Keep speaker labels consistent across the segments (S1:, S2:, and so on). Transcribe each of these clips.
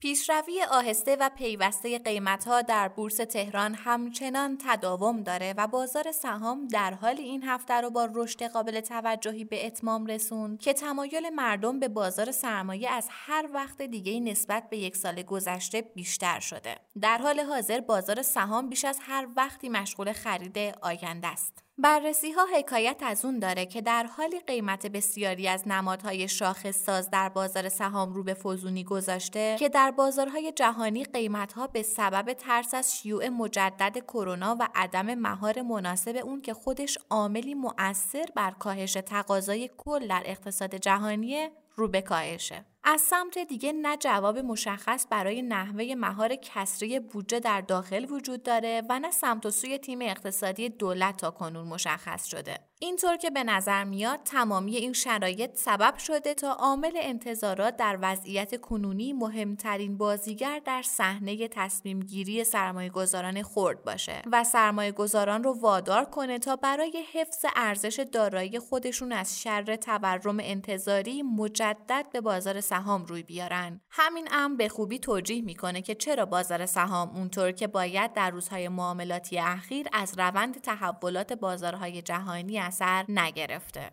S1: پیشروی آهسته و پیوسته قیمتها در بورس تهران همچنان تداوم داره و بازار سهام در حال این هفته رو با رشد قابل توجهی به اتمام رسوند که تمایل مردم به بازار سرمایه از هر وقت دیگه نسبت به یک سال گذشته بیشتر شده. در حال حاضر بازار سهام بیش از هر وقتی مشغول خرید آینده است. بررسی ها حکایت از اون داره که در حالی قیمت بسیاری از نمادهای شاخص ساز در بازار سهام رو به فزونی گذاشته که در بازارهای جهانی قیمت ها به سبب ترس از شیوع مجدد کرونا و عدم مهار مناسب اون که خودش عاملی مؤثر بر کاهش تقاضای کل در اقتصاد جهانی رو به کاهشه. از سمت دیگه نه جواب مشخص برای نحوه مهار کسری بودجه در داخل وجود داره و نه سمت و سوی تیم اقتصادی دولت تا کنون مشخص شده. اینطور که به نظر میاد تمامی این شرایط سبب شده تا عامل انتظارات در وضعیت کنونی مهمترین بازیگر در صحنه تصمیم گیری سرمایه گذاران خورد باشه و سرمایه گذاران رو وادار کنه تا برای حفظ ارزش دارایی خودشون از شر تورم انتظاری مجدد به بازار سهام روی بیارن. همین امر به خوبی توجیه می‌کنه که چرا بازار سهام اونطور که باید در روزهای معاملاتی اخیر از روند تحولات بازارهای جهانی اثر نگرفته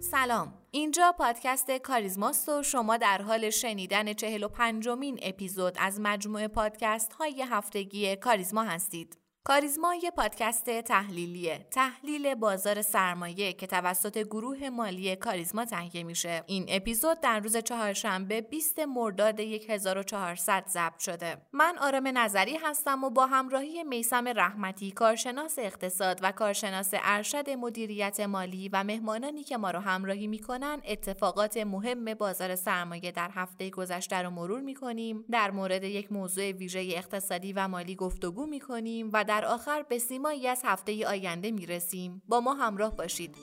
S1: سلام اینجا پادکست کاریزماست و شما در حال شنیدن چهل و پنجمین اپیزود از مجموعه پادکست های هفتگی کاریزما هستید. کاریزما یه پادکست تحلیلیه. تحلیل بازار سرمایه که توسط گروه مالی کاریزما تهیه میشه. این اپیزود در روز چهارشنبه 20 مرداد 1400 ضبط شده. من آرام نظری هستم و با همراهی میسم رحمتی کارشناس اقتصاد و کارشناس ارشد مدیریت مالی و مهمانانی که ما رو همراهی می‌کنن اتفاقات مهم بازار سرمایه در هفته گذشته رو مرور می‌کنیم. در مورد یک موضوع ویژه اقتصادی و مالی گفتگو می‌کنیم و در در آخر به سیمایی از هفته آینده می رسیم. با ما همراه باشید.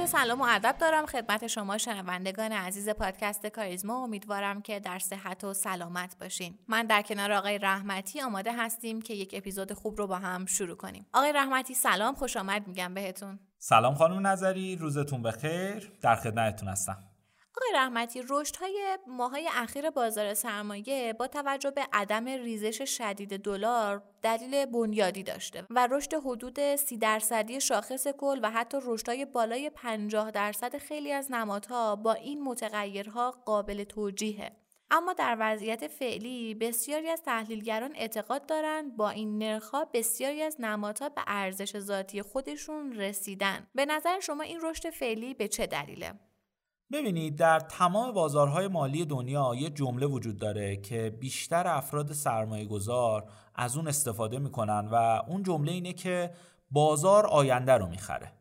S1: عرض سلام و ادب دارم خدمت شما شنوندگان عزیز پادکست کاریزما. امیدوارم که در صحت و سلامت باشین. من در کنار آقای رحمتی آماده هستیم که یک اپیزود خوب رو با هم شروع کنیم. آقای رحمتی سلام خوش آمد میگم بهتون.
S2: سلام خانم نظری روزتون بخیر. در خدمتتون هستم.
S1: آقای رحمتی رشد های ماهای اخیر بازار سرمایه با توجه به عدم ریزش شدید دلار دلیل بنیادی داشته و رشد حدود سی درصدی شاخص کل و حتی های بالای 50 درصد خیلی از نمادها با این متغیرها قابل توجیهه. اما در وضعیت فعلی بسیاری از تحلیلگران اعتقاد دارند با این نرخها بسیاری از نمادها به ارزش ذاتی خودشون رسیدن. به نظر شما این رشد فعلی به چه دلیله؟
S2: ببینید در تمام بازارهای مالی دنیا یه جمله وجود داره که بیشتر افراد سرمایه گذار از اون استفاده می‌کنن و اون جمله اینه که بازار آینده رو می‌خره.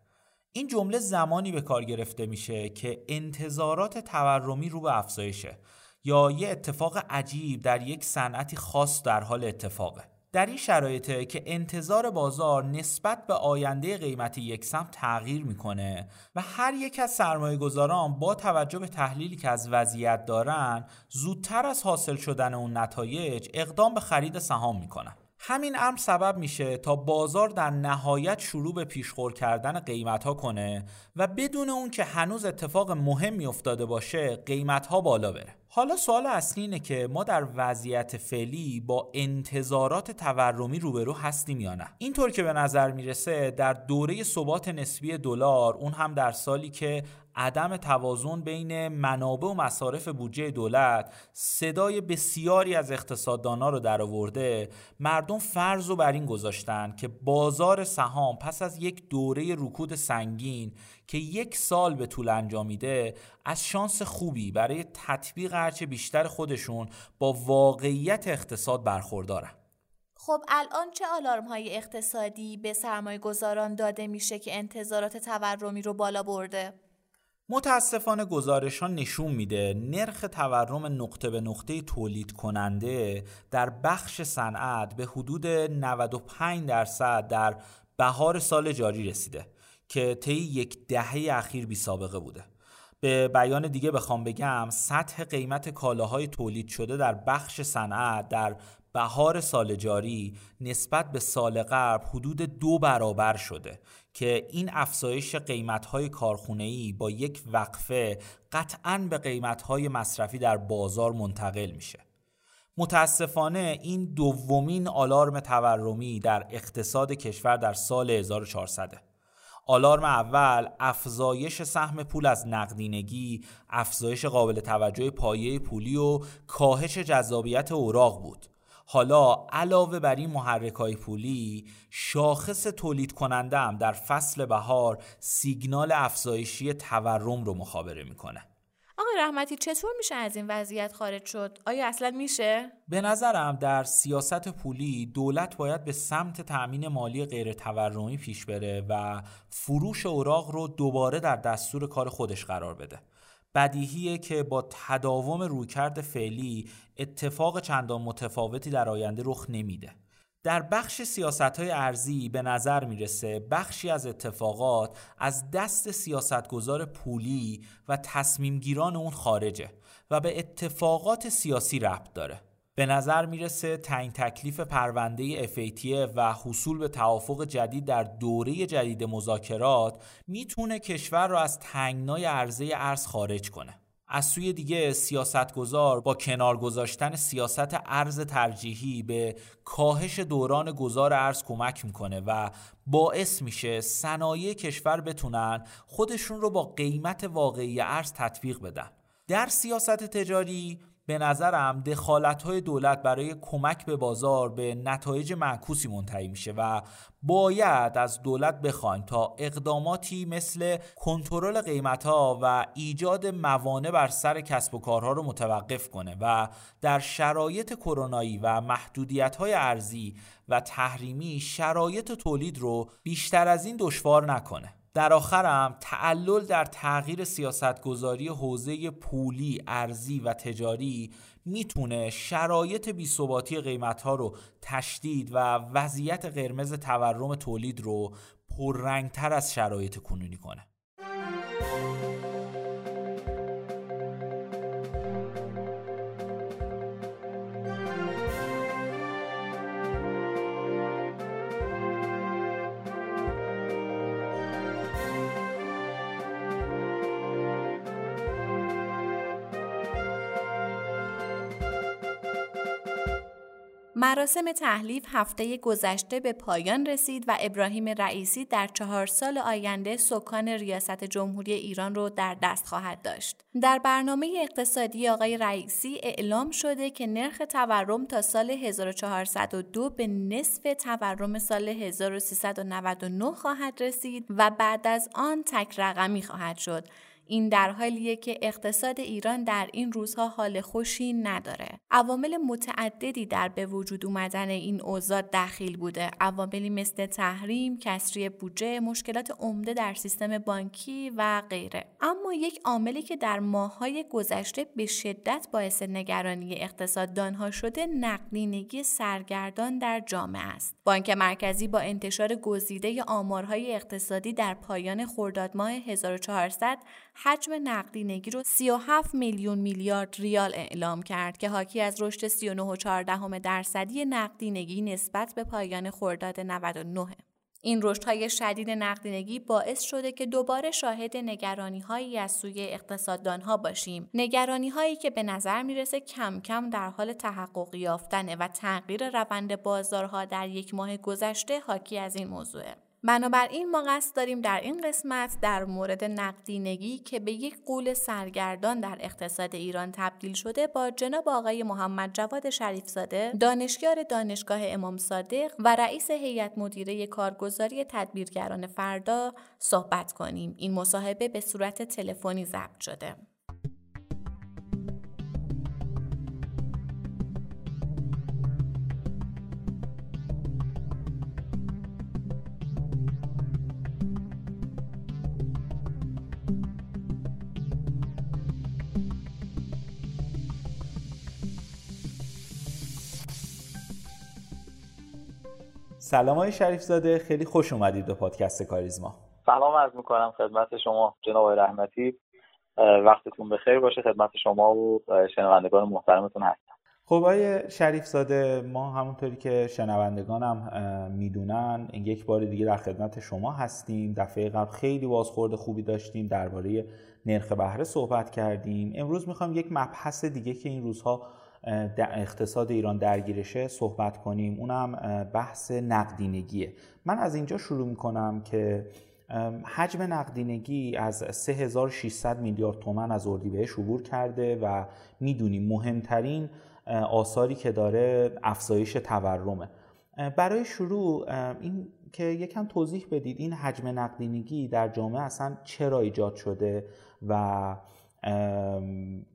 S2: این جمله زمانی به کار گرفته میشه که انتظارات تورمی رو به افزایشه یا یه اتفاق عجیب در یک صنعتی خاص در حال اتفاقه. در این شرایطه که انتظار بازار نسبت به آینده قیمت یک تغییر می‌کنه و هر یک از سرمایه گذاران با توجه به تحلیلی که از وضعیت دارن زودتر از حاصل شدن اون نتایج اقدام به خرید سهام می‌کنن. همین امر سبب میشه تا بازار در نهایت شروع به پیشخور کردن قیمت ها کنه و بدون اون که هنوز اتفاق مهمی افتاده باشه قیمت ها بالا بره. حالا سوال اصلی اینه که ما در وضعیت فعلی با انتظارات تورمی روبرو هستیم یا نه؟ اینطور که به نظر می‌رسه در دوره ثبات نسبی دلار اون هم در سالی که عدم توازن بین منابع و مصارف بودجه دولت صدای بسیاری از اقتصاددانا رو درآورده مردم فرض رو بر این گذاشتن که بازار سهام پس از یک دوره رکود سنگین که یک سال به طول انجامیده از شانس خوبی برای تطبیق هرچه بیشتر خودشون با واقعیت اقتصاد برخوردارن
S1: خب الان چه آلارم های اقتصادی به سرمایه گذاران داده میشه که انتظارات تورمی رو بالا برده؟
S2: متاسفانه گزارشان نشون میده نرخ تورم نقطه به نقطه تولید کننده در بخش صنعت به حدود 95 درصد در بهار سال جاری رسیده که طی یک دهه اخیر بی سابقه بوده. به بیان دیگه بخوام بگم سطح قیمت کالاهای تولید شده در بخش صنعت در بهار سال جاری نسبت به سال قبل حدود دو برابر شده که این افزایش قیمت‌های کارخونه‌ای با یک وقفه قطعاً به قیمت‌های مصرفی در بازار منتقل میشه. متاسفانه این دومین آلارم تورمی در اقتصاد کشور در سال 1400 آلارم اول افزایش سهم پول از نقدینگی، افزایش قابل توجه پایه پولی و کاهش جذابیت اوراق بود. حالا علاوه بر این محرک های پولی شاخص تولید کننده هم در فصل بهار سیگنال افزایشی تورم رو مخابره می‌کنه
S1: آقای رحمتی چطور میشه از این وضعیت خارج شد؟ آیا اصلا میشه؟
S2: به نظرم در سیاست پولی دولت باید به سمت تأمین مالی غیر تورمی پیش بره و فروش اوراق رو دوباره در دستور کار خودش قرار بده. بدیهیه که با تداوم رویکرد فعلی اتفاق چندان متفاوتی در آینده رخ نمیده. در بخش سیاست های ارزی به نظر می‌رسه بخشی از اتفاقات از دست سیاستگزار پولی و تصمیمگیران اون خارجه و به اتفاقات سیاسی ربط داره. به نظر می‌رسه تعیین تکلیف پرونده FATF و حصول به توافق جدید در دوره جدید مذاکرات می‌تونه کشور را از تنگنای عرضه ارز خارج کنه. از سوی دیگه سیاستگزار با کنار گذاشتن سیاست ارز ترجیحی به کاهش دوران گذار ارز کمک می‌کنه و باعث میشه صنایع کشور بتونن خودشون رو با قیمت واقعی ارز تطبیق بدن. در سیاست تجاری به نظرم دخالت های دولت برای کمک به بازار به نتایج معکوسی منتهی میشه و باید از دولت بخوایم تا اقداماتی مثل کنترل قیمت ها و ایجاد موانع بر سر کسب و کارها رو متوقف کنه و در شرایط کرونایی و محدودیت های ارزی و تحریمی شرایط تولید رو بیشتر از این دشوار نکنه. در آخرم تعلل در تغییر سیاستگذاری حوزه پولی، ارزی و تجاری می‌تونه شرایط بیثباتی قیمت ها رو تشدید و وضعیت قرمز تورم تولید رو پررنگتر از شرایط کنونی کنه.
S1: مراسم تحلیف هفته گذشته به پایان رسید و ابراهیم رئیسی در چهار سال آینده سکان ریاست جمهوری ایران رو در دست خواهد داشت. در برنامه اقتصادی آقای رئیسی اعلام شده که نرخ تورم تا سال 1402 به نصف تورم سال 1399 خواهد رسید و بعد از آن تک رقمی خواهد شد این در حالیه که اقتصاد ایران در این روزها حال خوشی نداره. عوامل متعددی در به وجود اومدن این اوضاع دخیل بوده. عواملی مثل تحریم، کسری بودجه، مشکلات عمده در سیستم بانکی و غیره. اما یک عاملی که در ماههای گذشته به شدت باعث نگرانی اقتصاددانها شده نقدینگی سرگردان در جامعه است. بانک مرکزی با انتشار گزیده آمارهای اقتصادی در پایان خرداد ماه 1400 حجم نقدینگی رو 37 میلیون میلیارد ریال اعلام کرد که حاکی از رشد 39.4 درصدی نقدینگی نسبت به پایان خرداد 99 این رشدهای شدید نقدینگی باعث شده که دوباره شاهد نگرانی هایی از سوی اقتصاددان ها باشیم. نگرانی هایی که به نظر می‌رسه کم کم در حال تحقق یافتنه و تغییر روند بازارها در یک ماه گذشته حاکی از این موضوعه. بنابراین ما قصد داریم در این قسمت در مورد نقدینگی که به یک قول سرگردان در اقتصاد ایران تبدیل شده با جناب آقای محمد جواد شریفزاده دانشیار دانشگاه امام صادق و رئیس هیئت مدیره کارگزاری تدبیرگران فردا صحبت کنیم. این مصاحبه به صورت تلفنی ضبط شده.
S2: سلام های شریف زاده خیلی خوش اومدید به پادکست کاریزما.
S3: سلام عرض می‌کنم خدمت شما جناب رحمتی. وقتتون بخیر باشه خدمت شما و شنوندگان محترمتون هستم.
S2: خب آقای شریف زاده ما همونطوری که شنوندگانم می‌دونن یک بار دیگه در خدمت شما هستیم. دفعه قبل خیلی بازخورد خوبی داشتیم درباره نرخ بهره صحبت کردیم. امروز می‌خوام یک مبحث دیگه که این روزها اقتصاد ایران درگیرشه صحبت کنیم. اونم بحث نقدینگیه. من از اینجا شروع می‌کنم که حجم نقدینگی از 3600 میلیارد تومن از اردیبهشت عبور کرده و می‌دونیم مهمترین آثاری که داره افزایش تورمه. برای شروع این که یکم توضیح بدید این حجم نقدینگی در جامعه اصلا چرا ایجاد شده و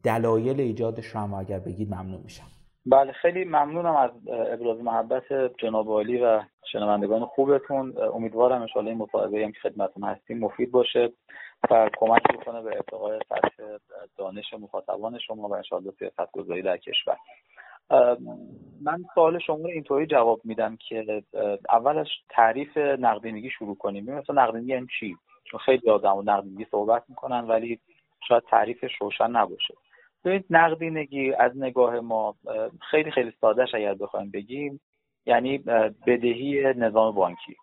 S2: دلایل ایجادش رو هم اگر بگید ممنون میشم.
S3: بله خیلی ممنونم از ابراز محبت جناب عالی و شنوندگان خوبتون. امیدوارم ان این مصاحبه هم که خدمتتون هستیم مفید باشه و کمک بکنه به ارتقای سطح دانش مخاطبان شما و انشاءالله سیاست گذاری در کشور. من سوال شما رو اینطوری جواب میدم که اولش تعریف نقدینگی شروع کنیم. مثلا نقدینگی یعنی چی؟ چون خیلی آدم و نقدینگی صحبت می‌کنن ولی شاید تعریفش روشن نباشه. ببینید نقدینگی از نگاه ما خیلی خیلی سادهش اگر بخوایم بگیم یعنی بدهی نظام بانکی.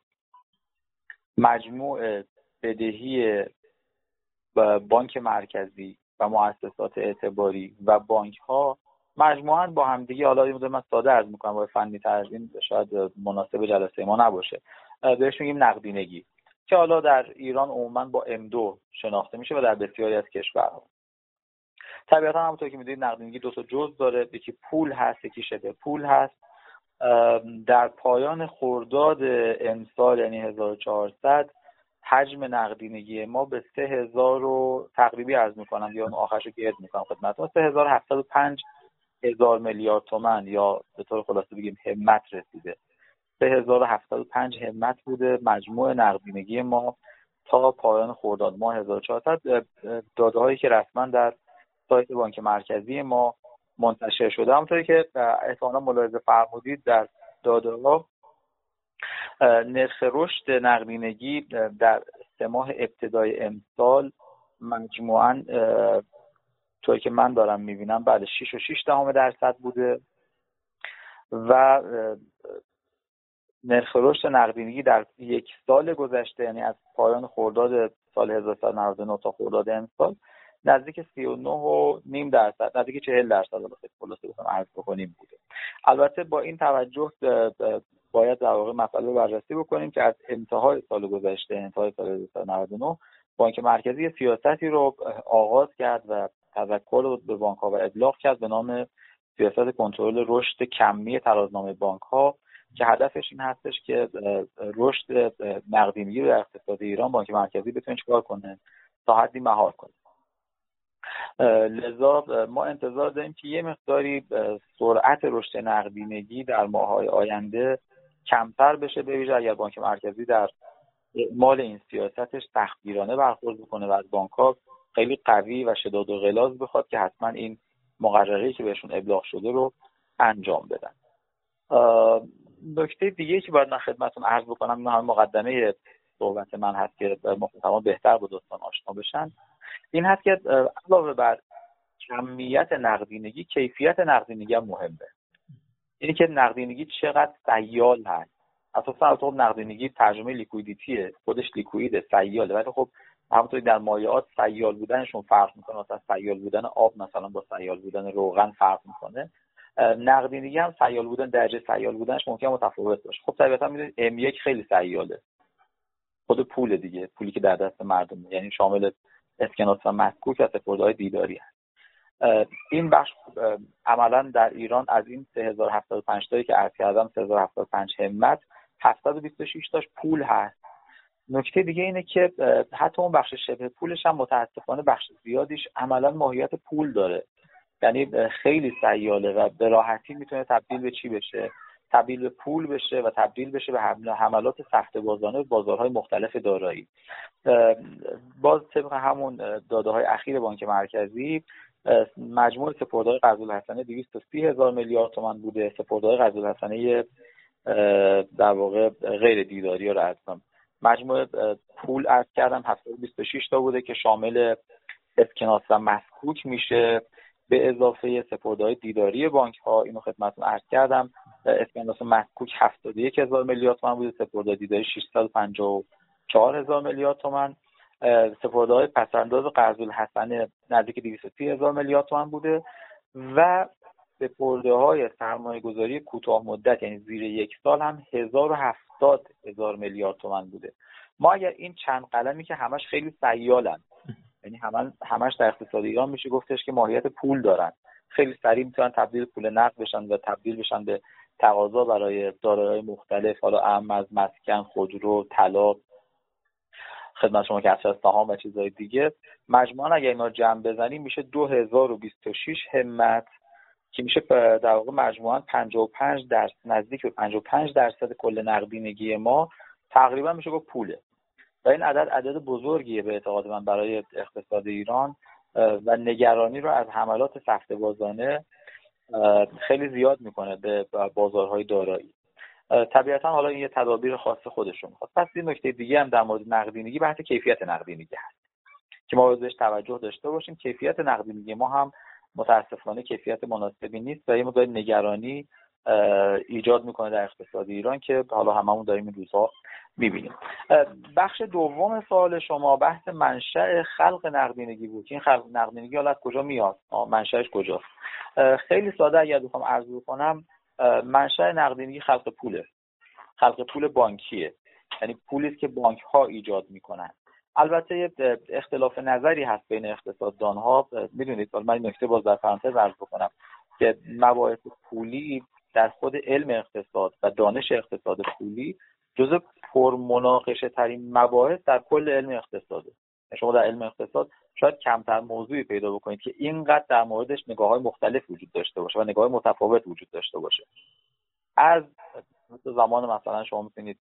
S3: مجموع بدهی بانک مرکزی و مؤسسات اعتباری و بانک ها مجموعا با همدیگه حالا این من ساده عرض می‌کنم با فنی تر این شاید مناسب جلسه ما نباشه. بهش میگیم نقدینگی. که حالا در ایران عموما با M2 شناخته میشه و در بسیاری از کشورها. طبیعتا همونطور که می‌دونید نقدینگی دو تا جز داره. یکی پول هست یکی شبه پول هست. در پایان خرداد امسال یعنی 1400 حجم نقدینگی ما به 3000 رو تقریبی عرض می‌کنم. یا آخرش رو گرد می‌کنم خدمتتون. 3705 هزار میلیارد تومن یا به طور خلاصه بگیم همت رسیده. 3075 همت بوده. مجموع نقدینگی ما تا پایان خرداد ماه 1400 داده هایی که رسما در سایت بانک مرکزی ما منتشر شده. همونطوری که احتمالا ملاحظه فرمودید در داده ها نرخ رشد نقدینگی در سه ماه ابتدای امسال مجموعا طوری که من دارم می‌بینم بعد 6 و 6 دهم درصد بوده. و نرخ رشد نقدینگی در یک سال گذشته یعنی از پایان خرداد سال 1399 تا خرداد امسال نزدیک 39 و نیم درصد نزدیک 40 درصد رو خلاصه بخوام عرض بکنیم بوده. البته با این توجه باید در واقع مسئله رو بررسی بکنیم که از انتهای سال گذشته انتهای سال 1999 بانک مرکزی سیاستی رو آغاز کرد و تذکر رو به بانک ها و ابلاغ کرد به نام سیاست کنترل رشد کمی ترازنامه بانک ها که هدفش این هستش که رشد نقدینگی در اقتصاد ایران بانک مرکزی بتونه چیکار کنه؟ تا حدی مهار کنه. لذا ما انتظار داریم که یه مقداری سرعت رشد نقدینگی در ماهای آینده کمتر بشه به ویژه اگر بانک مرکزی در مال این سیاستش تخبیرانه برخورد بکنه و از بانک ها خیلی قوی و شداد و غلاظ بخواد که حتما این مقرری که بهشون ابلاغ شده رو انجام بدن. نکته دیگه که باید من خدمتتون عرض بکنم این هم مقدمه صحبت من هست که مخاطبان بهتر با دوستان آشنا بشن. این هست که علاوه بر کمیت نقدینگی کیفیت نقدینگی هم مهمه. اینی که نقدینگی چقدر سیال هست؟ اساسا خب نقدینگی ترجمه liquidity ه خودش liquid ه سیاله. ولی خب همونطوری در مایعات سیال بودنشون فرق می‌کنه مثلا سیال بودن آب مثلا با سیال بودن روغن فرق می‌کنه. نقدینگی هم سیال بودن درجه سیال بودنش ممکن متفاوت باشه. خب طبیعتا می‌دونید M1 خیلی سیاله. خود پول دیگه. پولی که در دست مردم یعنی شامل اسکناس و مسکوک و سپردهای دیداری هست. این بخش عملا در ایران از این 3075 تایی که عرض کردم 3075 همت 726 تاش پول هست. نکته دیگه اینه که حتی اون بخش شبه پولش هم متاسفانه بخش زیادیش عملا ماهیت پول داره. یعنی خیلی سیاله و به راحتی می‌تونه تبدیل به چی بشه؟ تبدیل به پول بشه و تبدیل بشه به حملات سخت بازانه بازارهای مختلف دارایی. باز طبق همون داده های اخیر بانک مرکزی مجموع سپردهای قرض الحسنه 230 هزار میلیارد تومان بوده. سپردهای قرض الحسنه در واقع غیر دیداری رو ارزم مجموع پول ارز کردم 726 تا بوده که شامل اسکناس و مسکوک میشه. به اضافه سپردهای دیداری بانک ها اینو خدمتتون عرض کردم. اسکناس مسکوک 71 هزار میلیارد تومان بوده سپردهای دیداری 654 هزار میلیارد تومان. سپردهای پسنداز قرض الحسنه نزدیک 230 هزار میلیارد تومان بوده و سپرده های سرمایه گذاری کوتاه مدت یعنی زیر یک سال هم 1070 هزار میلیارد تومن بوده. ما اگر این چند قلمی که همش خیلی سیالن یعنی همش در اقتصاد ایران میشه گفتش که ماهیت پول دارن. خیلی سریع می‌تونن تبدیل پول نقد بشن و تبدیل بشن به تقاضا برای دارایی مختلف. حالا اهم از مسکن خودرو طلا خدمت شما که از سهام و چیزهای دیگه. مجموعا اگر اینا جمع بزنیم میشه 2026 همت که میشه در واقع مجموعا 55 درصد نزدیک به 55 درصد کل نقدینگی ما تقریبا میشه گفت پوله. و این عدد عدد بزرگیه به اعتقاد من برای اقتصاد ایران و نگرانی رو از حملات سخت بازانه خیلی زیاد می‌کنه به بازارهای دارایی. طبیعتا حالا این یه تدابیر خاص خودشون خواست پس این نکته دیگه هم در مورد نقدینگی بحث کیفیت نقدینگی هست که ما بهش توجه داشته باشیم کیفیت نقدینگی ما هم متاسفانه کیفیت مناسبی نیست و یه مقدار نگرانی ایجاد می‌کنه در اقتصاد ایران که حالا هممون داریم این روزها می‌بینیم. بخش دوم سوال شما بحث منشأ خلق نقدینگی بود. این خلق نقدینگی حالا از کجا میاد؟ منشأش کجاست؟ خیلی ساده اگر بخوام عرض کنم منشأ نقدینگی خلق پوله. خلق پول بانکیه. یعنی پولی که بانک ها ایجاد می‌کنن. البته اختلاف نظری هست بین اقتصاددان ها می‌دونید من نکته باز در پرانتز عرض بکنم که مباحث پولی در خود علم اقتصاد و دانش اقتصاد پولی جزء پرمناقشه ترین مباحث در کل علم اقتصاده. شما در علم اقتصاد شاید کمتر موضوعی پیدا بکنید که اینقدر در موردش نگاه های مختلف وجود داشته باشه و نگاه متفاوت وجود داشته باشه. از زمان مثلا شما می‌تونید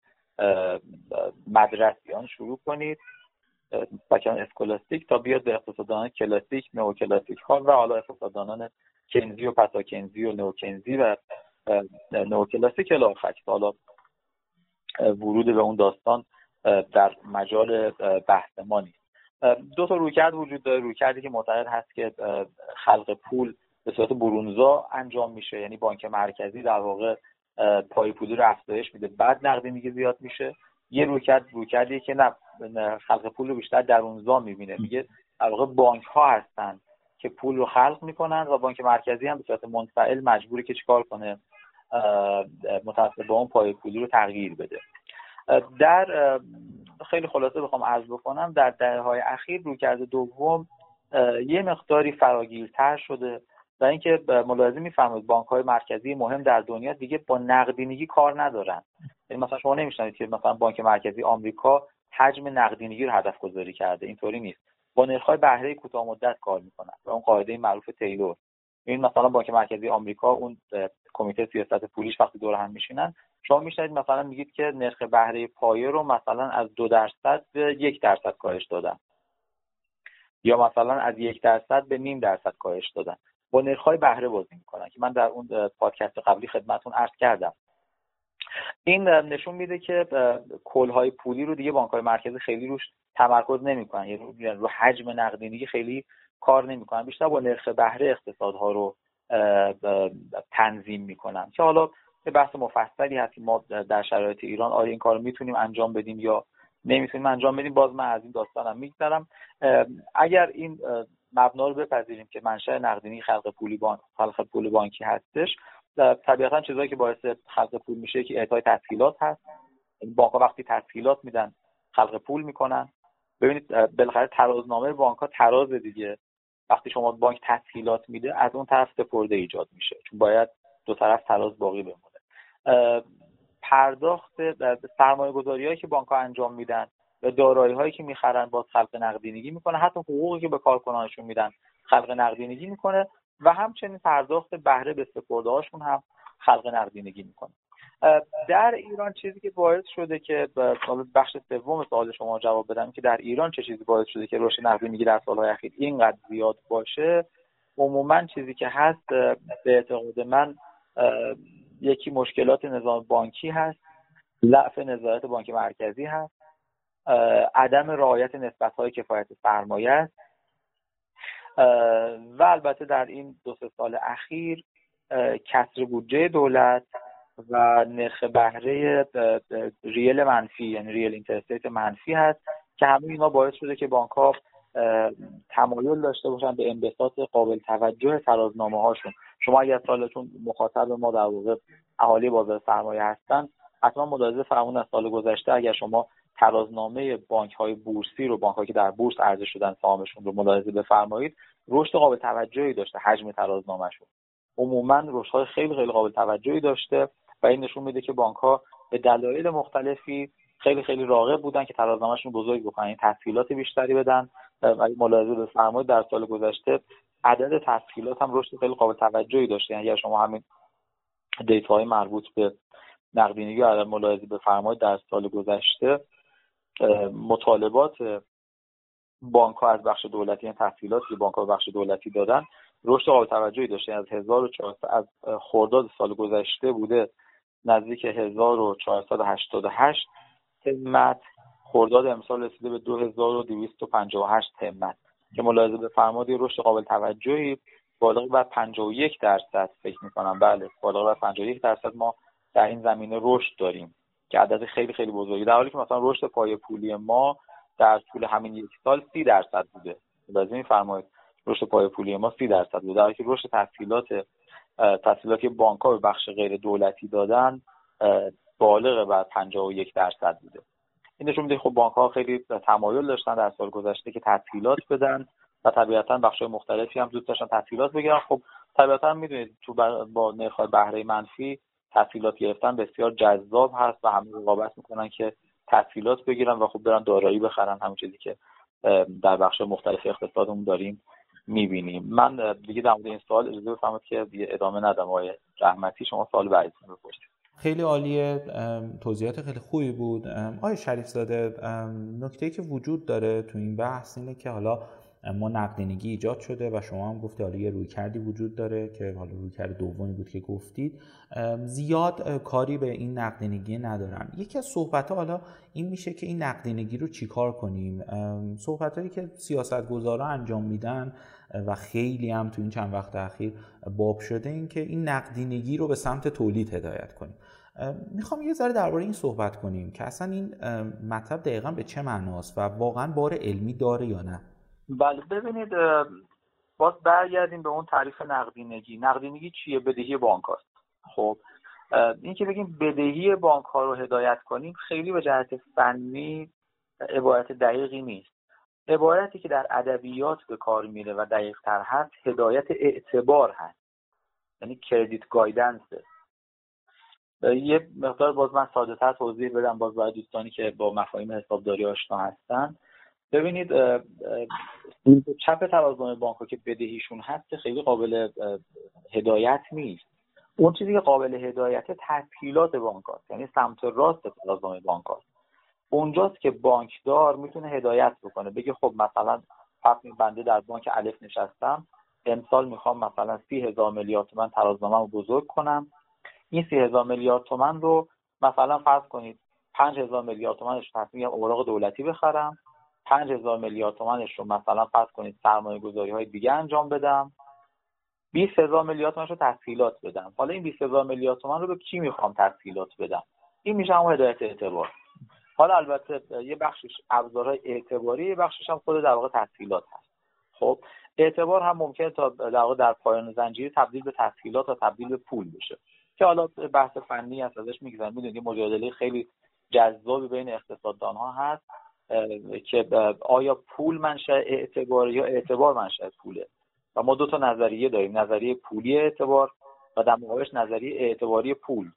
S3: مدرسیان شروع کنید بچهان اسکولاستیک تا بیاد به اقتصاددانان کلاسیک کلاسیک ها و حالا اقتصاددانان کنزی و پتاکنزی و نوکنزی و نوکلاسیک الاخر حالا ورود به اون داستان در مجال بحث ما نیست. دو تا رویکرد وجود داره. رویکردی که معتقد هست که خلق پول به صورت برونزا انجام میشه. یعنی بانک مرکزی در واقع پای پولی رو افزایش میده. بعد نقدینگی زیاد میشه. یه رویکرد رویکردی که نه خلق پول رو بیشتر درونزا می‌بینه. میگه در واقع بانک ها هستن که پول رو خلق می‌کنن و بانک مرکزی هم به صورت منفعل مجبوری که چیکار کنه. متاسف با اون پای پولی رو تغییر بده. در خیلی خلاصه بخوام عرض بکنم در دهه های اخیر رویکرد دوم یه مقداری فراگیرتر شده و اینکه ملاحظه میفرمایید بانک های مرکزی مهم در دنیا دیگه با نقدینگی کار ندارن. یعنی مثلا شما نمیشنوید که مثلا بانک مرکزی آمریکا حجم نقدینگی رو هدف گذاری کرده. اینطوری نیست. با نرخ‌های بهره کوتاه مدت کار می‌کنن و اون قاعده معروف تیلور. این مثلا بانک مرکزی آمریکا اون کمیته سیاست پولیش وقتی دور هم میشینن شما میشنید مثلا میگید که نرخ بهره پایه رو مثلا از دو درصد به یک درصد کاهش دادن. یا مثلا از یک درصد به نیم درصد کاهش دادن. با نرخ‌های بهره بازی می‌کنن که من در اون پادکست قبلی خدمتون عرض کردم. این نشون میده که کلهای پولی رو دیگه بانک های مرکزی خیلی روش تمرکز نمی‌کنن. یعنی رو حجم نقدینگی خیلی کار نمی‌کنن بیشتر با نرخ بهره اقتصادها رو تنظیم می‌کنن که حالا یه بحث مفصلی هست که ما در شرایط ایران آیا این کار می‌تونیم انجام بدیم یا نمی‌تونیم انجام بدیم باز من از این داستانم میگذرم. اگر این مبنا رو بپذیریم که منشأ نقدینگی خلق پولی بانک خلق پول بانکی هستش طبیعتا چیزهایی که باعث خلق پول میشه که اعطای تسهیلات هست. بانک وقتی تسهیلات میدن خلق پول می‌کنن. ببینید بالاخره ترازنامه بانک ها تراز دیگه. وقتی شما بانک تسهیلات میده از اون طرف سپرده ایجاد میشه. چون باید دو طرف تراز باقی بمونه. پرداخت سرمایه گذاری هایی که بانک ها انجام میدن و دارایی هایی که می‌خرن باز خلق نقدینگی می‌کنه حتی حقوقی که به کارکنانشون میدن خلق نقدینگی می‌کنه و همچنین پرداخت بهره به سپرده هاشون هم خلق نقدینگی می‌کنه. در ایران چیزی که باعث شده که بخش سوم سوال شما جواب بدم که در ایران چه چیزی باعث شده که رشد نقدینگی در سالهای اخیر اینقدر زیاد باشه؟ عموما چیزی که هست به اعتقاد من یکی مشکلات نظام بانکی هست ضعف نظارت بانک مرکزی هست عدم رعایت نسبت های کفایت سرمایه است. و البته در این دو سه سال اخیر کسر بودجه دولت و نرخ بهره real منفی یعنی real interest rate منفی هست که همه اینا باعث شده که بانک ها تمایل داشته باشن به انبساط قابل توجه ترازنامه هاشون. شما اگر سالتون مخاطب ما در واقع اهالی بازار سرمایه هستن حتما ملاحظه فرمودن از سال گذشته اگر شما ترازنامه بانک های بورسی رو بانک که در بورس عرضه شدن سهامشون رو ملاحظه بفرمایید رشد قابل توجهی داشته حجم ترازنامهشون. عموما رشد های خیلی خیلی قابل توجهی داشته. و این نشون میده که بانک ها به دلایل مختلفی خیلی خیلی راغب بودن که ترازنامهشون بزرگ بکنن. این تسهیلات بیشتری بدن. و ملاحظه بفرمایید در سال گذشته عدد تسهیلات هم رشد خیلی قابل توجهی داشته. یعنی اگر شما همین دیتا های مربوط به نقدینگی رو ملاحظه بفرمایید در سال گذشته مطالبات بانک ها از بخش دولتی یعنی تحصیلات که بانک ها بخش دولتی دادن رشد قابل توجهی داشته. از 1400 از خرداد سال گذشته بوده نزدیک 1488 همت خرداد امسال رسیده به 2258 همت که ملاحظه بفرمایید رشد قابل توجهی. بالغ بر 51 درصد فکر می‌کنم. بله بالغ بر 51 درصد ما در این زمینه رشد داریم که عدد خیلی خیلی بزرگی. در حالی که مثلا رشد پای پولی ما در طول همین یک سال سی درصد بوده. لازم میفرمایید رشد پای پولی ما سی درصد بوده. در حالی که رشد تحصیلات تحصیلات که بانک به بخش غیر دولتی دادن بالغ بر 51 درصد بوده. این نشون میده خب بانک ها خیلی تمایل داشتن در سال گذشته که تسهیلات بدن و طبیعتا بخش مختلفی هم دوست داشتن تسهیلات بگیرن. خب طبیعتا می‌دونید تو با نرخ بهره منفی تسهیلات گرفتن بسیار جذاب هست و همه رقابت می‌کنن که تسهیلات بگیرن و خب برن دارایی بخرن. همون چیزی که در بخش مختلف اقتصادمون داریم می‌بینیم. من دیگه در مورد این سوال اجازه بفرمایید که دیگه ادامه ندم. آقای رحمتی شما سوال بعدیتون بپرسید.
S2: خیلی عالیه. توضیحات خیلی خوبی بود. آقای شریف زاده نکته که وجود داره تو این بحث اینه که حالا ما نقدینگی ایجاد شده و شما هم گفتی حالا یه روی کردی وجود داره که حالا روی کرد دومی بود که گفتید. زیاد کاری به این نقدینگی ندارن یکی از صحبت حالا این میشه که این نقدینگی رو چیکار کنیم؟ صحبت هایی که سیاست گذارا انجام میدن و خیلی هم تو این چند وقت اخیر باب شده این که این نقدینگی رو به سمت تولید هدایت کنیم. می‌خوام یه ذره درباره این صحبت کنیم که اصلا این مطلب دقیقا به چه معناست و واقعا بار علمی داره یا نه؟
S3: بله ببینید باز برگردیم به اون تعریف نقدینگی. نقدینگی چیه؟ بدهی بانک هاست خب این که بگیم بدهی بانک ها رو هدایت کنیم خیلی به جهت فنی عبارت دقیقی نیست. عبارتی که در ادبیات به کار میره و دقیق تر هست هدایت اعتبار هست. یعنی کردیت گایدنس. یه مقدار باز من ساده تر توضیح بدم باز برای دوستانی که با مفاهیم حسابداری آشنا هستن. ببینید چپ ترازنامه بانک که بدهیشون هست خیلی قابل هدایت نیست. اون چیزی که قابل هدایت تسهیلات بانک هاست یعنی سمت راست ترازنامه بانک هاست اونجاست که بانکدار می‌تونه هدایت بکنه. بگه خب مثلا فرض بنده در بانک الف نشستم. امسال می‌خوام مثلا سی هزار میلیارد تومن ترازنامه رو بزرگ کنم. این سی هزار میلیارد تومن رو مثلا فرض کنید پنج هزار میلیارد تومنش تصمیم اوراق دولتی بخرم. پنج هزار میلیارد تومنش رو مثلا فرض کنید سرمایه گذاری های دیگه انجام بدم. 20 هزار میلیارد تومن رو تسهیلات بدم. حالا این 20 هزار میلیارد تومن رو به کی می‌خوام تسهیلات بدم؟ این میشه همون هدایت اعتبار. حالا البته یه بخشش ابزارهای اعتباری یه بخشش هم خود در واقع تسهیلات هست. خب اعتبار هم ممکنه تا در در پایان زنجیره تبدیل به تسهیلات و تبدیل به پول بشه. که حالا بحث فنی هست ازش میگذرم می‌دونید مجادله خیلی جذابی بین اقتصاددان ها هست. که آیا پول منشأ اعتبار یا اعتبار منشأ پوله؟ و ما دو تا نظریه داریم نظریه پولی اعتبار و در مقابلش نظریه اعتباری پول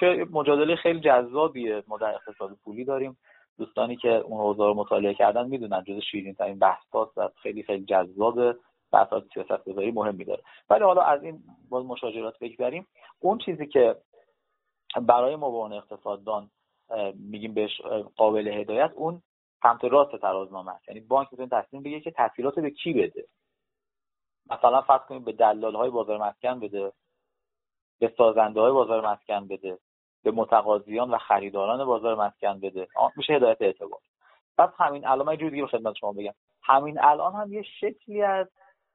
S3: که مجادله خیلی جذابیه. ما در اقتصاد پولی داریم. دوستانی که اون حوزه رو مطالعه کردن می‌دونن جز شیرین ترین بحث و خیلی خیلی جذاب بحثات سیاست گذاری مهمی داره. ولی حالا از این باز مشاجرات بگذریم. اون چیزی که برای ما به اقتصاددان میگیم بهش قابل هدایت اون سمت راست ترازنامه است. یعنی بانک می‌تونه تصمیم بگیره که تسهیلات به کی بده. مثلا فرض کنیم به دلال های بازار مسکن بده به سازنده های بازار مسکن بده به متقاضیان و خریداران بازار مسکن بده. میشه هدایت اعتبار. پس همین الان من جوری خدمت شما بگم. همین الان هم یه شکلی از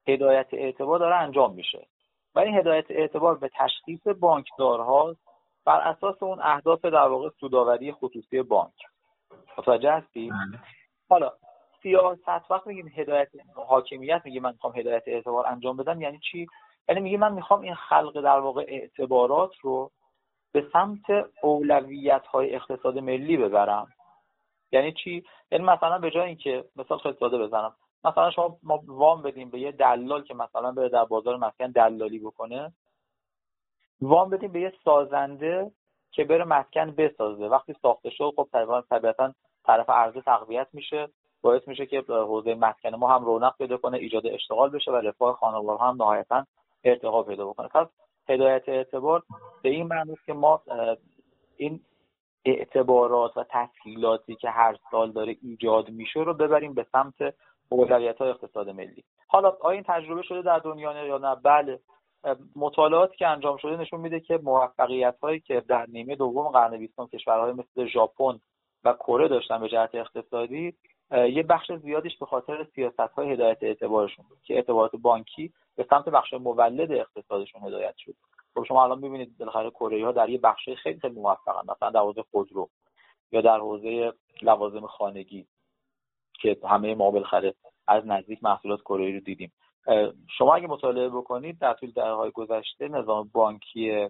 S3: هدایت اعتبار داره انجام میشه. و این هدایت اعتبار به تشخیص بانکدارها بر اساس اون اهداف در واقع سوداوری خصوصی بانک. متوجه هستی؟ بله. حالا سیاست وقت میگیم هدایت حاکمیت میگه من می‌خوام هدایت اعتبار انجام بدم یعنی چی؟ یعنی میگه من می‌خوام این خلق در واقع اعتبارات رو به سمت اولویت های اقتصاد ملی ببرم. یعنی چی؟ یعنی مثلا به جای اینکه مثال خیلی ساده بزنم. مثلا شما ما وام بدیم به یه دلال که مثلا بره در بازار مسکن دلالی بکنه. وام بدیم به یه سازنده که بره مسکن بسازه. وقتی ساخته شد خب طبیعتا طرف عرضه تقویت میشه. باعث میشه که حوزه مسکن ما هم رونق پیدا کنه ایجاد اشتغال بشه و رفاه خانوار هم نهایتا ارتقا پیدا بکنه. پس هدایت اعتبار به این معنی که ما این اعتبارات و تسهیلاتی که هر سال داره ایجاد میشه رو ببریم به سمت اولویت های اقتصاد ملی. حالا آیا این تجربه شده در دنیا یا نه؟ بله. مطالعاتی که انجام شده نشون میده که موفقیت هایی که در نیمه دوم قرن بیستم کشورهای مثل ژاپن و کره داشتن به جهت اقتصادی یه بخش زیادیش به خاطر سیاست های هدایت اعتبارشون بود که اعتبارات بانکی به سمت بخش مولد اقتصادشون هدایت شد. خب شما الان می‌بینید بالاخره کره ها در یه بخش خیلی خیلی موفقن مثلا در حوزه خودرو یا در حوزه لوازم خانگی که همه ما بالاخره از نزدیک محصولات کره رو دیدیم. شما اگه مطالعه بکنید در طول دهه‌های گذشته نظام بانکی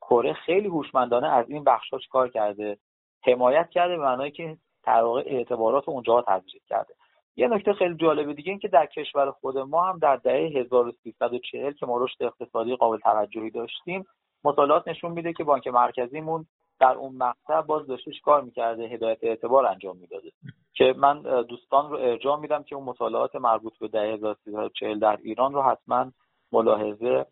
S3: کره خیلی هوشمندانه از این بخش‌ها کار کرده حمایت کرده به معنای که در واقع اعتبارات اونجا تزریق کرده. یه نکته خیلی جالبه دیگه این که در کشور خود ما هم در دهه 1340 که ما رشد اقتصادی قابل توجهی داشتیم مطالعات نشون میده که بانک مرکزیمون در اون مقطع باز داشته کار می‌کرده هدایت اعتبار انجام می‌داده. که من دوستان رو ارجاع میدم که اون مطالعات مربوط به دهه 1340 در ایران رو حتما ملاحظه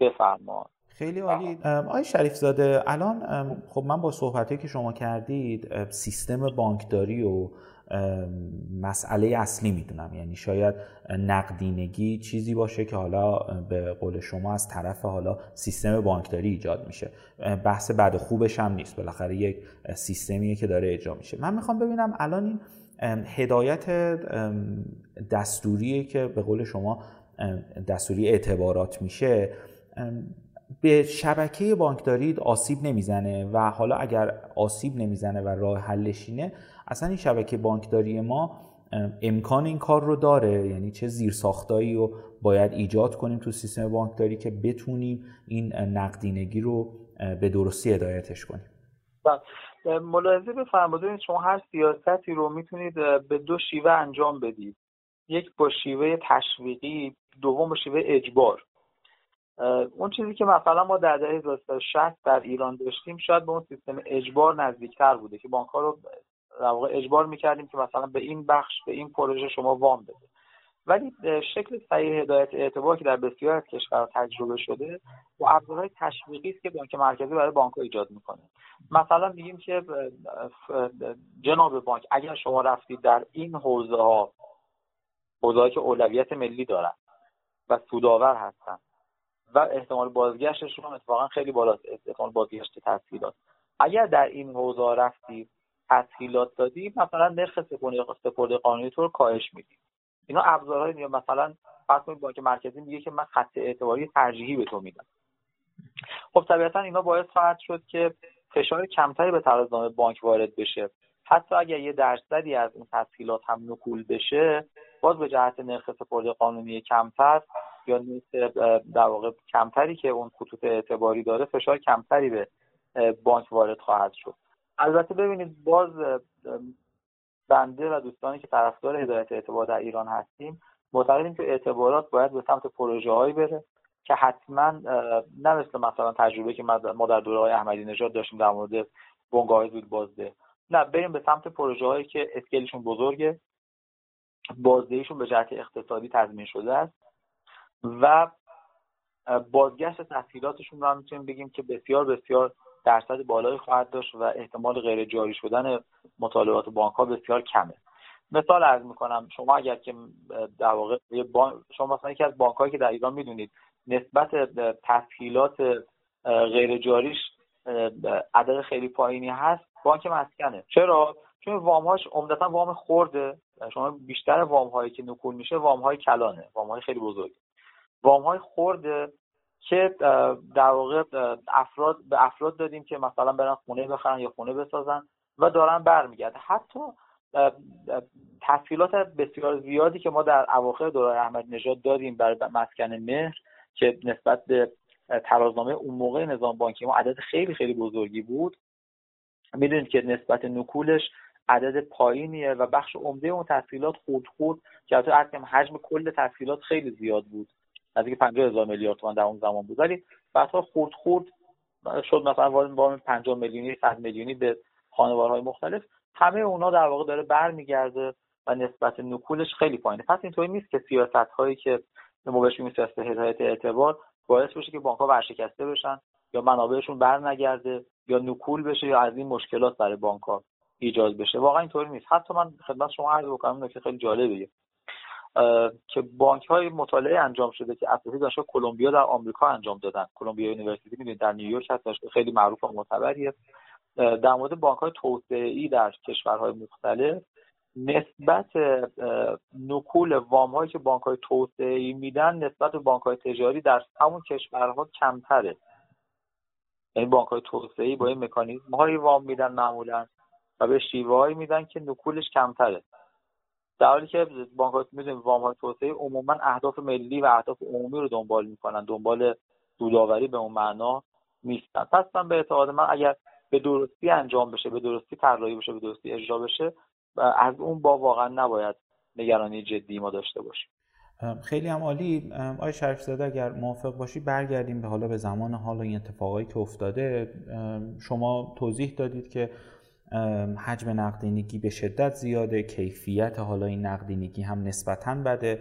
S3: بفرمایید.
S2: خیلی عالی. آقای شریف زاده الان خب من با صحبتی که شما کردید سیستم بانکداری و مسئله اصلی می‌دونم. یعنی شاید نقدینگی چیزی باشه که حالا به قول شما از طرف حالا سیستم بانکداری ایجاد میشه. بحث بد خوبش هم نیست. بالاخره یک سیستمیه که داره اجرا میشه. من می‌خوام ببینم الان این هدایت دستوری که به قول شما دستوری اعتبارات میشه. به شبکه بانکداری آسیب نمی‌زنه و حالا اگر آسیب نمی‌زنه و راه حلشینه اصلا این شبکه بانکداری ما امکان این کار رو داره. یعنی چه زیرساختایی رو باید ایجاد کنیم تو سیستم بانکداری که بتونیم این نقدینگی رو به درستی هدایتش کنیم.
S3: بله. ملاحظه بفرمایید شما هر سیاستی رو می‌تونید به دو شیوه انجام بدید. یک با شیوه تشویقی دوم با شیوه اجبار. اون چیزی که مثلا ما در دهه 1960 در ایران داشتیم شاید به اون سیستم اجبار نزدیکتر بوده که بانک ها رو در واقع اجبار می‌کردیم که مثلا به این بخش به این پروژه شما وام بده. ولی شکل صحیح هدایت اعتبار که در بسیار از کشورها تجربه شده و ابزارهای تشویقی است که بانک مرکزی برای بانک ایجاد می‌کنه. مثلا میگیم که جناب بانک اگر شما رفتید در این حوزه ها حوزه که اولویت ملی دارن و سودآور هستن و احتمال بازگشتشون هم اتفاقا خیلی بالاست احتمال بازگشت تسهیلات. اگر در این حوزه رفتی تسهیلات دادی مثلا نرخ سپرده قانونی تو رو کاهش میدی اینا ابزارهای مثلا فرض کنید بانک مرکزی میگه که من خط اعتباری ترجیحی به تو میدم. خب طبیعتا اینا باعث خواهد شد که فشار کمتری به ترازنامه بانک وارد بشه. حتی اگر یه درصدی از این تسهیلات هم نکول بشه باز به جهت نرخ سپرده قانونی کمتر یا نرخ در واقع کمتری که اون خطوط اعتباری داره فشار کمتری به بانک وارد خواهد شد. البته ببینید باز بنده و دوستانی که طرفدار هدایت اعتبار در ایران هستیم معتقدیم که اعتبارات باید به سمت پروژه هایی بره که حتما نه مثل مثلا تجربه که ما در دوره های احمدی نژاد داشتیم در مورد بنگاه زود بازده. نه بریم به سمت پروژه هایی که اسکیلشون بزرگه بازدهیشون به جهت اقتصادی تضمین شده است و بازگشت تسهیلاتشون رو هم می‌تونیم بگیم که بسیار بسیار درصد بالایی خواهد داشت و احتمال غیر جاری شدن مطالبات بانک ها بسیار کمه. مثال عرض می‌کنم شما اگر که در واقع شما مثلا یکی از بانک که در ایران می‌دونید نسبت تسهیلات غیر جاریش عدد خیلی پایینی هست بانک مسکنه. چرا؟ چون وامهاش عمدتا وام خورده. شما بیشتر وام هایی که نکول میشه وام های کلانه وام های خیلی بزرگ. وام های خورده که در واقع افراد به افراد دادیم که مثلا برن خونه بخرن یا خونه بسازن و دارن برمیگرده حتی تسهیلات بسیار زیادی که ما در اواخر دوره احمد نژاد دادیم برای مسکن مهر که نسبت به ترازنامه اون موقع نظام بانکی ما عدد خیلی خیلی بزرگی بود. می‌دونید که نسبت نکولش عدد پایینیه و بخش عمده اون تسهیلات خود خود که البته حجم کل تسهیلات خیلی زیاد بود. نزدیک 50 هزار میلیارد تومان در اون زمان بود. ولی بعدها خورد خورد شد مثلا وام 50 میلیونی 100 میلیونی به خانوارهای مختلف. همه اونا در واقع داره برمیگرده و نسبت نکولش خیلی پایینه. پس اینطوری نیست که سیاست هایی که ما بهش سیاست هدایت اعتبار باعث بشه که بانک ها ورشکسته بشن یا منابعشون بر نگرده یا نکول بشه یا از این مشکلات برای بانک ها ایجاد بشه. واقعا اینطوری نیست. حتی من خدمت شما عرض بکنم که خیلی جالبه که بانک های مطالعه انجام شده که اساتید دانشگاه کلمبیا در آمریکا انجام دادن. Columbia University می‌دونید در نیویورک هست خیلی معروف و معتبریه. در مورد بانک های توسعه ای در کشورهای مختلف نسبت نکول وام هایی که بانک های توسعه ای میدن نسبت به بانک های تجاری در همون کشورها کمتره. یعنی بانک های توسعه ای با این مکانیزم های وام میدن معمولا و به شیوه میدن که نکولش کمتره. در حالی که بانک می‌دونیم وام های توسعه عموما اهداف ملی و اهداف عمومی رو دنبال می‌کنن دنبال سودآوری به اون معنا نیستن. پس من به اعتقاد من اگر به درستی انجام بشه به درستی طراحی بشه به درستی اجرا بشه از اون با واقعا نباید نگرانی جدی ما داشته باشیم.
S2: خیلی هم عالی. آقای شریف زاده اگر موافق باشی برگردیم به حالا به زمان حال این اتفاقایی که افتاده. شما توضیح دادید که حجم نقدینگی به شدت زیاده کیفیت حالا این نقدینگی هم نسبتا بده.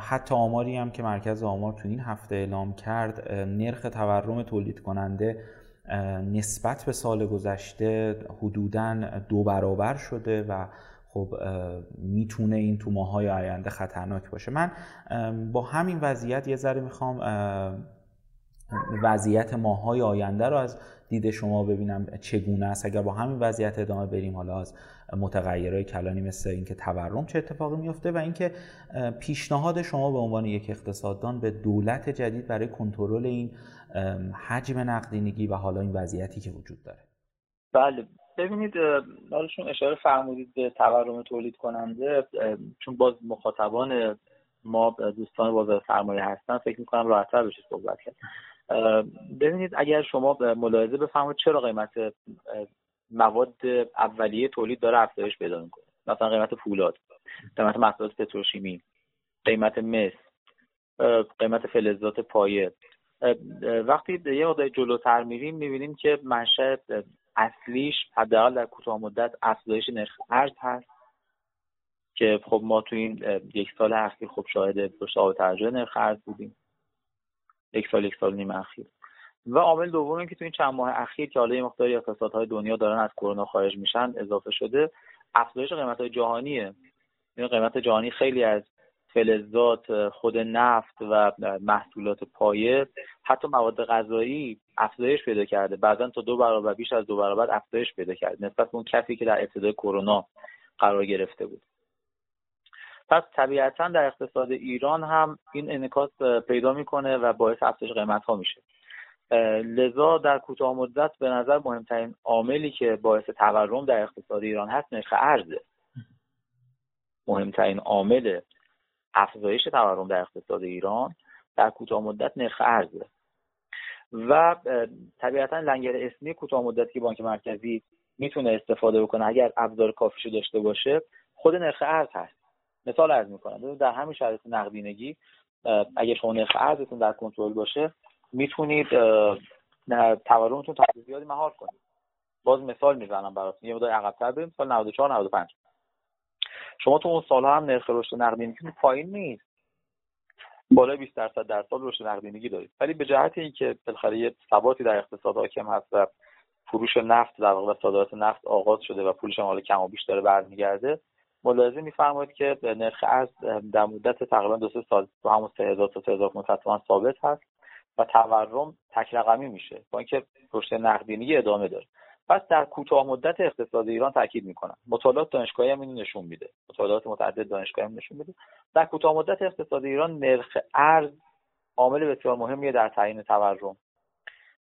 S2: حتی آماری هم که مرکز آمار تو این هفته اعلام کرد نرخ تورم تولید کننده نسبت به سال گذشته حدودا دو برابر شده و خب می‌تونه این تو ماهای آینده خطرناک باشه. من با همین وضعیت یه ذره می‌خوام وضعیت ماهای آینده رو از دید شما ببینم چگونه است. اگر با همین وضعیت ادامه بریم حالا از متغیرهای کلانی مثل اینکه تورم چه اتفاقی میفته و اینکه پیشنهاد شما به عنوان یک اقتصاددان به دولت جدید برای کنترل این حجم نقدینگی و حالا این وضعیتی که وجود داره.
S3: بله. ببینید حالشون اشاره فرمودید به تورم تولید کننده چون باز مخاطبان ما دوستان بازار سرمایه هستن فکر می‌کنم راحتتر بشه صحبت کرد. ببینید اگر شما ملاحظه بفرمایید چرا قیمت مواد اولیه تولید داره افزایش پیدا می‌کنه؟ مثلا قیمت فولاد قیمت محصولات پتروشیمی قیمت مس قیمت فلزات پایه. وقتی یه مقدار جلوتر میریم می‌بینیم که منشأ اصلیش حداقل در کوتاه مدت افزایش نرخ ارز هست که خب ما تو این یک سال اخیر خب شاهد رشد آب نرخ ارز بودیم. یک سال یک سال نیم اخیر. و عامل دومی که تو این چند ماه اخیر که حالا یه مقداری اقتصادهای دنیا دارن از کرونا خارج میشن اضافه شده افزایش قیمت های جهانیه این قیمت جهانی خیلی از فلزات خود نفت و محصولات پایه حتی مواد غذایی افزایش پیدا کرده. بعدا تا دو برابر بیش از دو برابر افزایش پیدا کرده. نسبت به اون کسی که در ابتدای کرونا قرار گرفته بود. پس طبیعتا در اقتصاد ایران هم این انعکاس پیدا می‌کنه و باعث افزایش قیمت ها میشه لذا در کوتاه مدت به نظر مهمترین عاملی که باعث تورم در اقتصاد ایران هست نرخ ارزه مهمترین عامل افزایش تورم در اقتصاد ایران در کوتاه مدت نرخ ارزه و طبیعتا لنگر اسمی کوتاه مدتی که بانک مرکزی می‌تونه استفاده بکنه اگر ابزار کافیشو داشته باشه خود نرخ ارز هست. مثال ارز می‌کنم. در همین شرایط نقدینگی اگر شما نرخ ارزتون در کنترل باشه می‌تونید تورمتون تا زیادی مهار کنید. باز مثال می‌زنم براتون. یه مقدار عقب‌تر بریم. سال 94 95 شما تو اون سالها هم نرخ رشد نقدینگی پایین نیست. بالای 20 درصد در سال رشد نقدینگی دارید. ولی به جهت اینکه بالاخره یه ثباتی در اقتصاد حاکم هست و فروش نفت در واقع صادرات نفت آغاز شده و پولش هم حالا کم و بیش داره برمیگرده ملاحظه میفرمایید که نرخ ارز در مدت تقریبا دو سه سال تو همون 3000 تا 3000 ثابت هست و تورم تک رقمی میشه با اینکه رشد نقدینگی ادامه داره. پس در کوتاه مدت اقتصاد ایران تاکید می‌کنم. مطالعات دانشگاهی هم اینو نشون میده. مطالعات متعدد دانشگاهی هم نشون میده. در کوتاه مدت اقتصاد ایران نرخ ارز عامل بسیار مهمیه در تعیین تورم.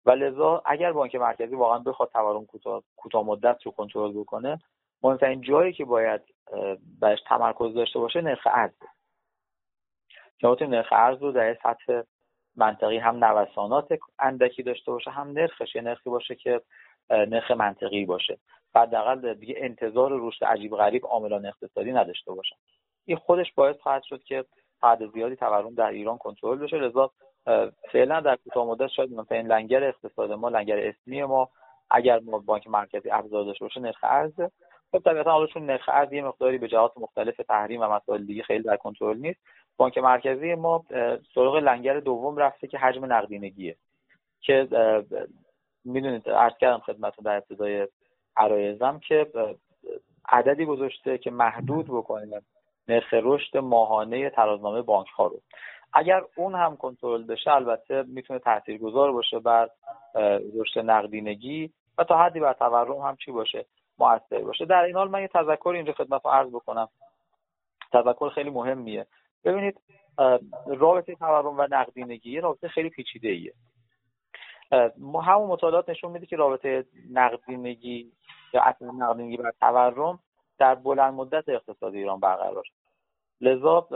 S3: و لذا اگر بانک مرکزی واقعا بخواد تورم کوتاه مدت رو کنترل بکنه مهمترین جایی که باید بهش تمرکز داشته باشه نرخ ارز که نرخ ارز رو در سطح منطقی هم نوسانات اندکی داشته باشه هم نرخش. یه نرخی باشه که نرخ منطقی باشه. حداقل دیگه انتظار رشد عجیب غریب عاملان اقتصادی نداشته باشن این خودش باعث خواهد شد که حد زیادی تورم در ایران کنترل بشه. لذا فعلا در کوتاه مدت شاید مهمترین لنگر اقتصاد ما لنگر اسمی ما اگر ما بانک مرکزی ابزار داشته باشه نرخ ارزه خب طبیعتا حالا چون نرخ ارز یه مقداری به جهات مختلف تحریم و مسائل دیگه خیلی در کنترل نیست. بانک مرکزی ما سراغ لنگر دوم رفته که حجم نقدینگیه. که می‌دونید عرض کردم خدمتتون در ابتدای عرایزم که عددی گذاشته که محدود بکنه نرخ رشد ماهانه ترازنامه بانک ها رو. اگر اون هم کنترل بشه البته می‌تونه تاثیرگذار باشه بر رشد نقدینگی و تا حدی بر تورم هم چی باشه؟ موثر باشه. در این حال من یه تذکر اینجا خدمت رو عرض بکنم. تذکر خیلی مهمیه. ببینید رابطه تورم و نقدینگی رابطه خیلی پیچیده ایه همون مطالعات نشون میده که رابطه نقدینگی یا اصل نقدینگی بر تورم در بلند مدت اقتصاد ایران برقرار لذا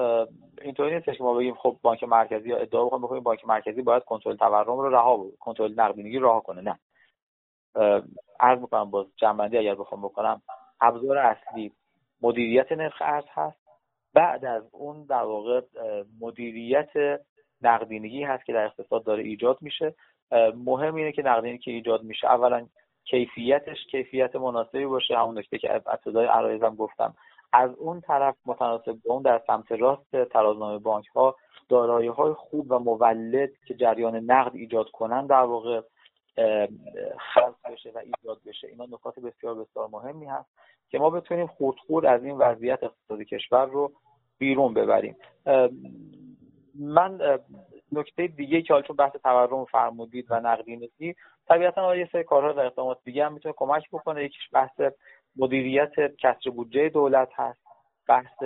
S3: اینطوری نیست که ما بگیم خب بانک مرکزی یا ادعا بکنیم بکنیم بانک مرکزی باید کنترل تورم رو رها کنترل نقدینگی رها کنه. نه. عرض می‌کنم باز جنبندی اگر بخوام بکنم ابزار اصلی مدیریت نرخ ارز هست. بعد از اون در واقع مدیریت نقدینگی هست که در اقتصاد داره ایجاد میشه. مهم اینه که نقدینگی که ایجاد میشه اولا کیفیتش کیفیت مناسبی باشه. همون نکته که ابتدای عرایزم گفتم. از اون طرف متناسب با اون در سمت راست ترازنامه بانک ها دارایی های خوب و مولد که جریان نقد ایجاد کنن در واقع خلق بشه و ایجاد بشه. اینا نکات بسیار بسیار مهمی هست که ما بتونیم خورد از این وضعیت اقتصادی کشور رو بیرون ببریم. من نکته دیگه که حالا چون بحث تورم فرمودید و نقدینگی طبیعتا یه سری کارها در اقدامات دیگه هم می‌تونه کمک بکنه. یکیش بحث مدیریت کسر بودجه دولت هست. بحث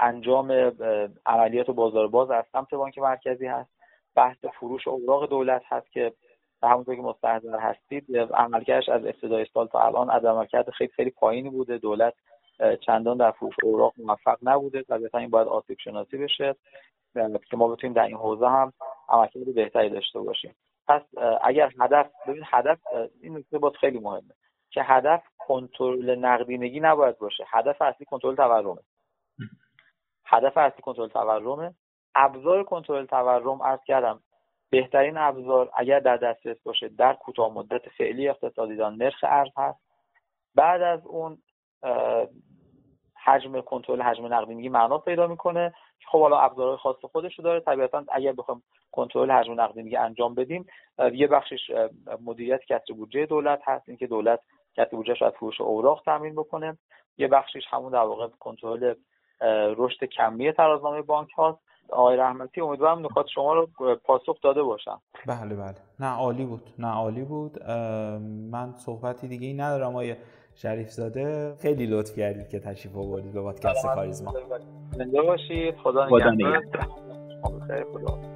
S3: انجام عملیات بازار باز از سمت بانک مرکزی هست. بحث فروش اوراق دولت هست که همونطور که مستحضر هستید عملکردش از ابتدای سال تا الان عملکرد خیلی خیلی پایینی بوده. دولت چندان در فروش اوراق موفق نبوده طبیعتا این باید آسیب شناسی بشه که ما بتونیم در این حوزه هم عملکرد بهتری داشته باشیم. پس اگر هدف ببین هدف این نکته باز خیلی مهمه که هدف کنترل نقدینگی نباید باشه. هدف اصلی کنترل تورمه. هدف اصلی کنترل تورمه. ابزار کنترل تورم عرض کردم. بهترین ابزار اگر در دسترس باشه در کوتاه مدت فعلی اقتصادی دان نرخ ارز هست. بعد از اون حجم کنترل حجم نقدینگی معنا پیدا می‌کنه. خب حالا ابزارهای خاص خودش رو داره. طبیعتا اگر بخوایم کنترل حجم نقدینگی انجام بدیم یه بخشش مدیریت کسر بودجه دولت هست. اینکه دولت کسر بودجهش از فروش اوراق تامین بکنه. یه بخشش همون در واقع کنترل رشد کمی ترازنامه بانک هاست. آقای رحمتی امیدوارم نکات شما رو پاسخ داده باشم.
S2: بله بله. نه عالی بود. نه عالی بود. من صحبتی دیگه ای ندارم آقای شریف زاده خیلی لطف کردید که تشریف آوردید به پادکست کاریزما.
S3: زنده باشید. خدا نگهدار. خدا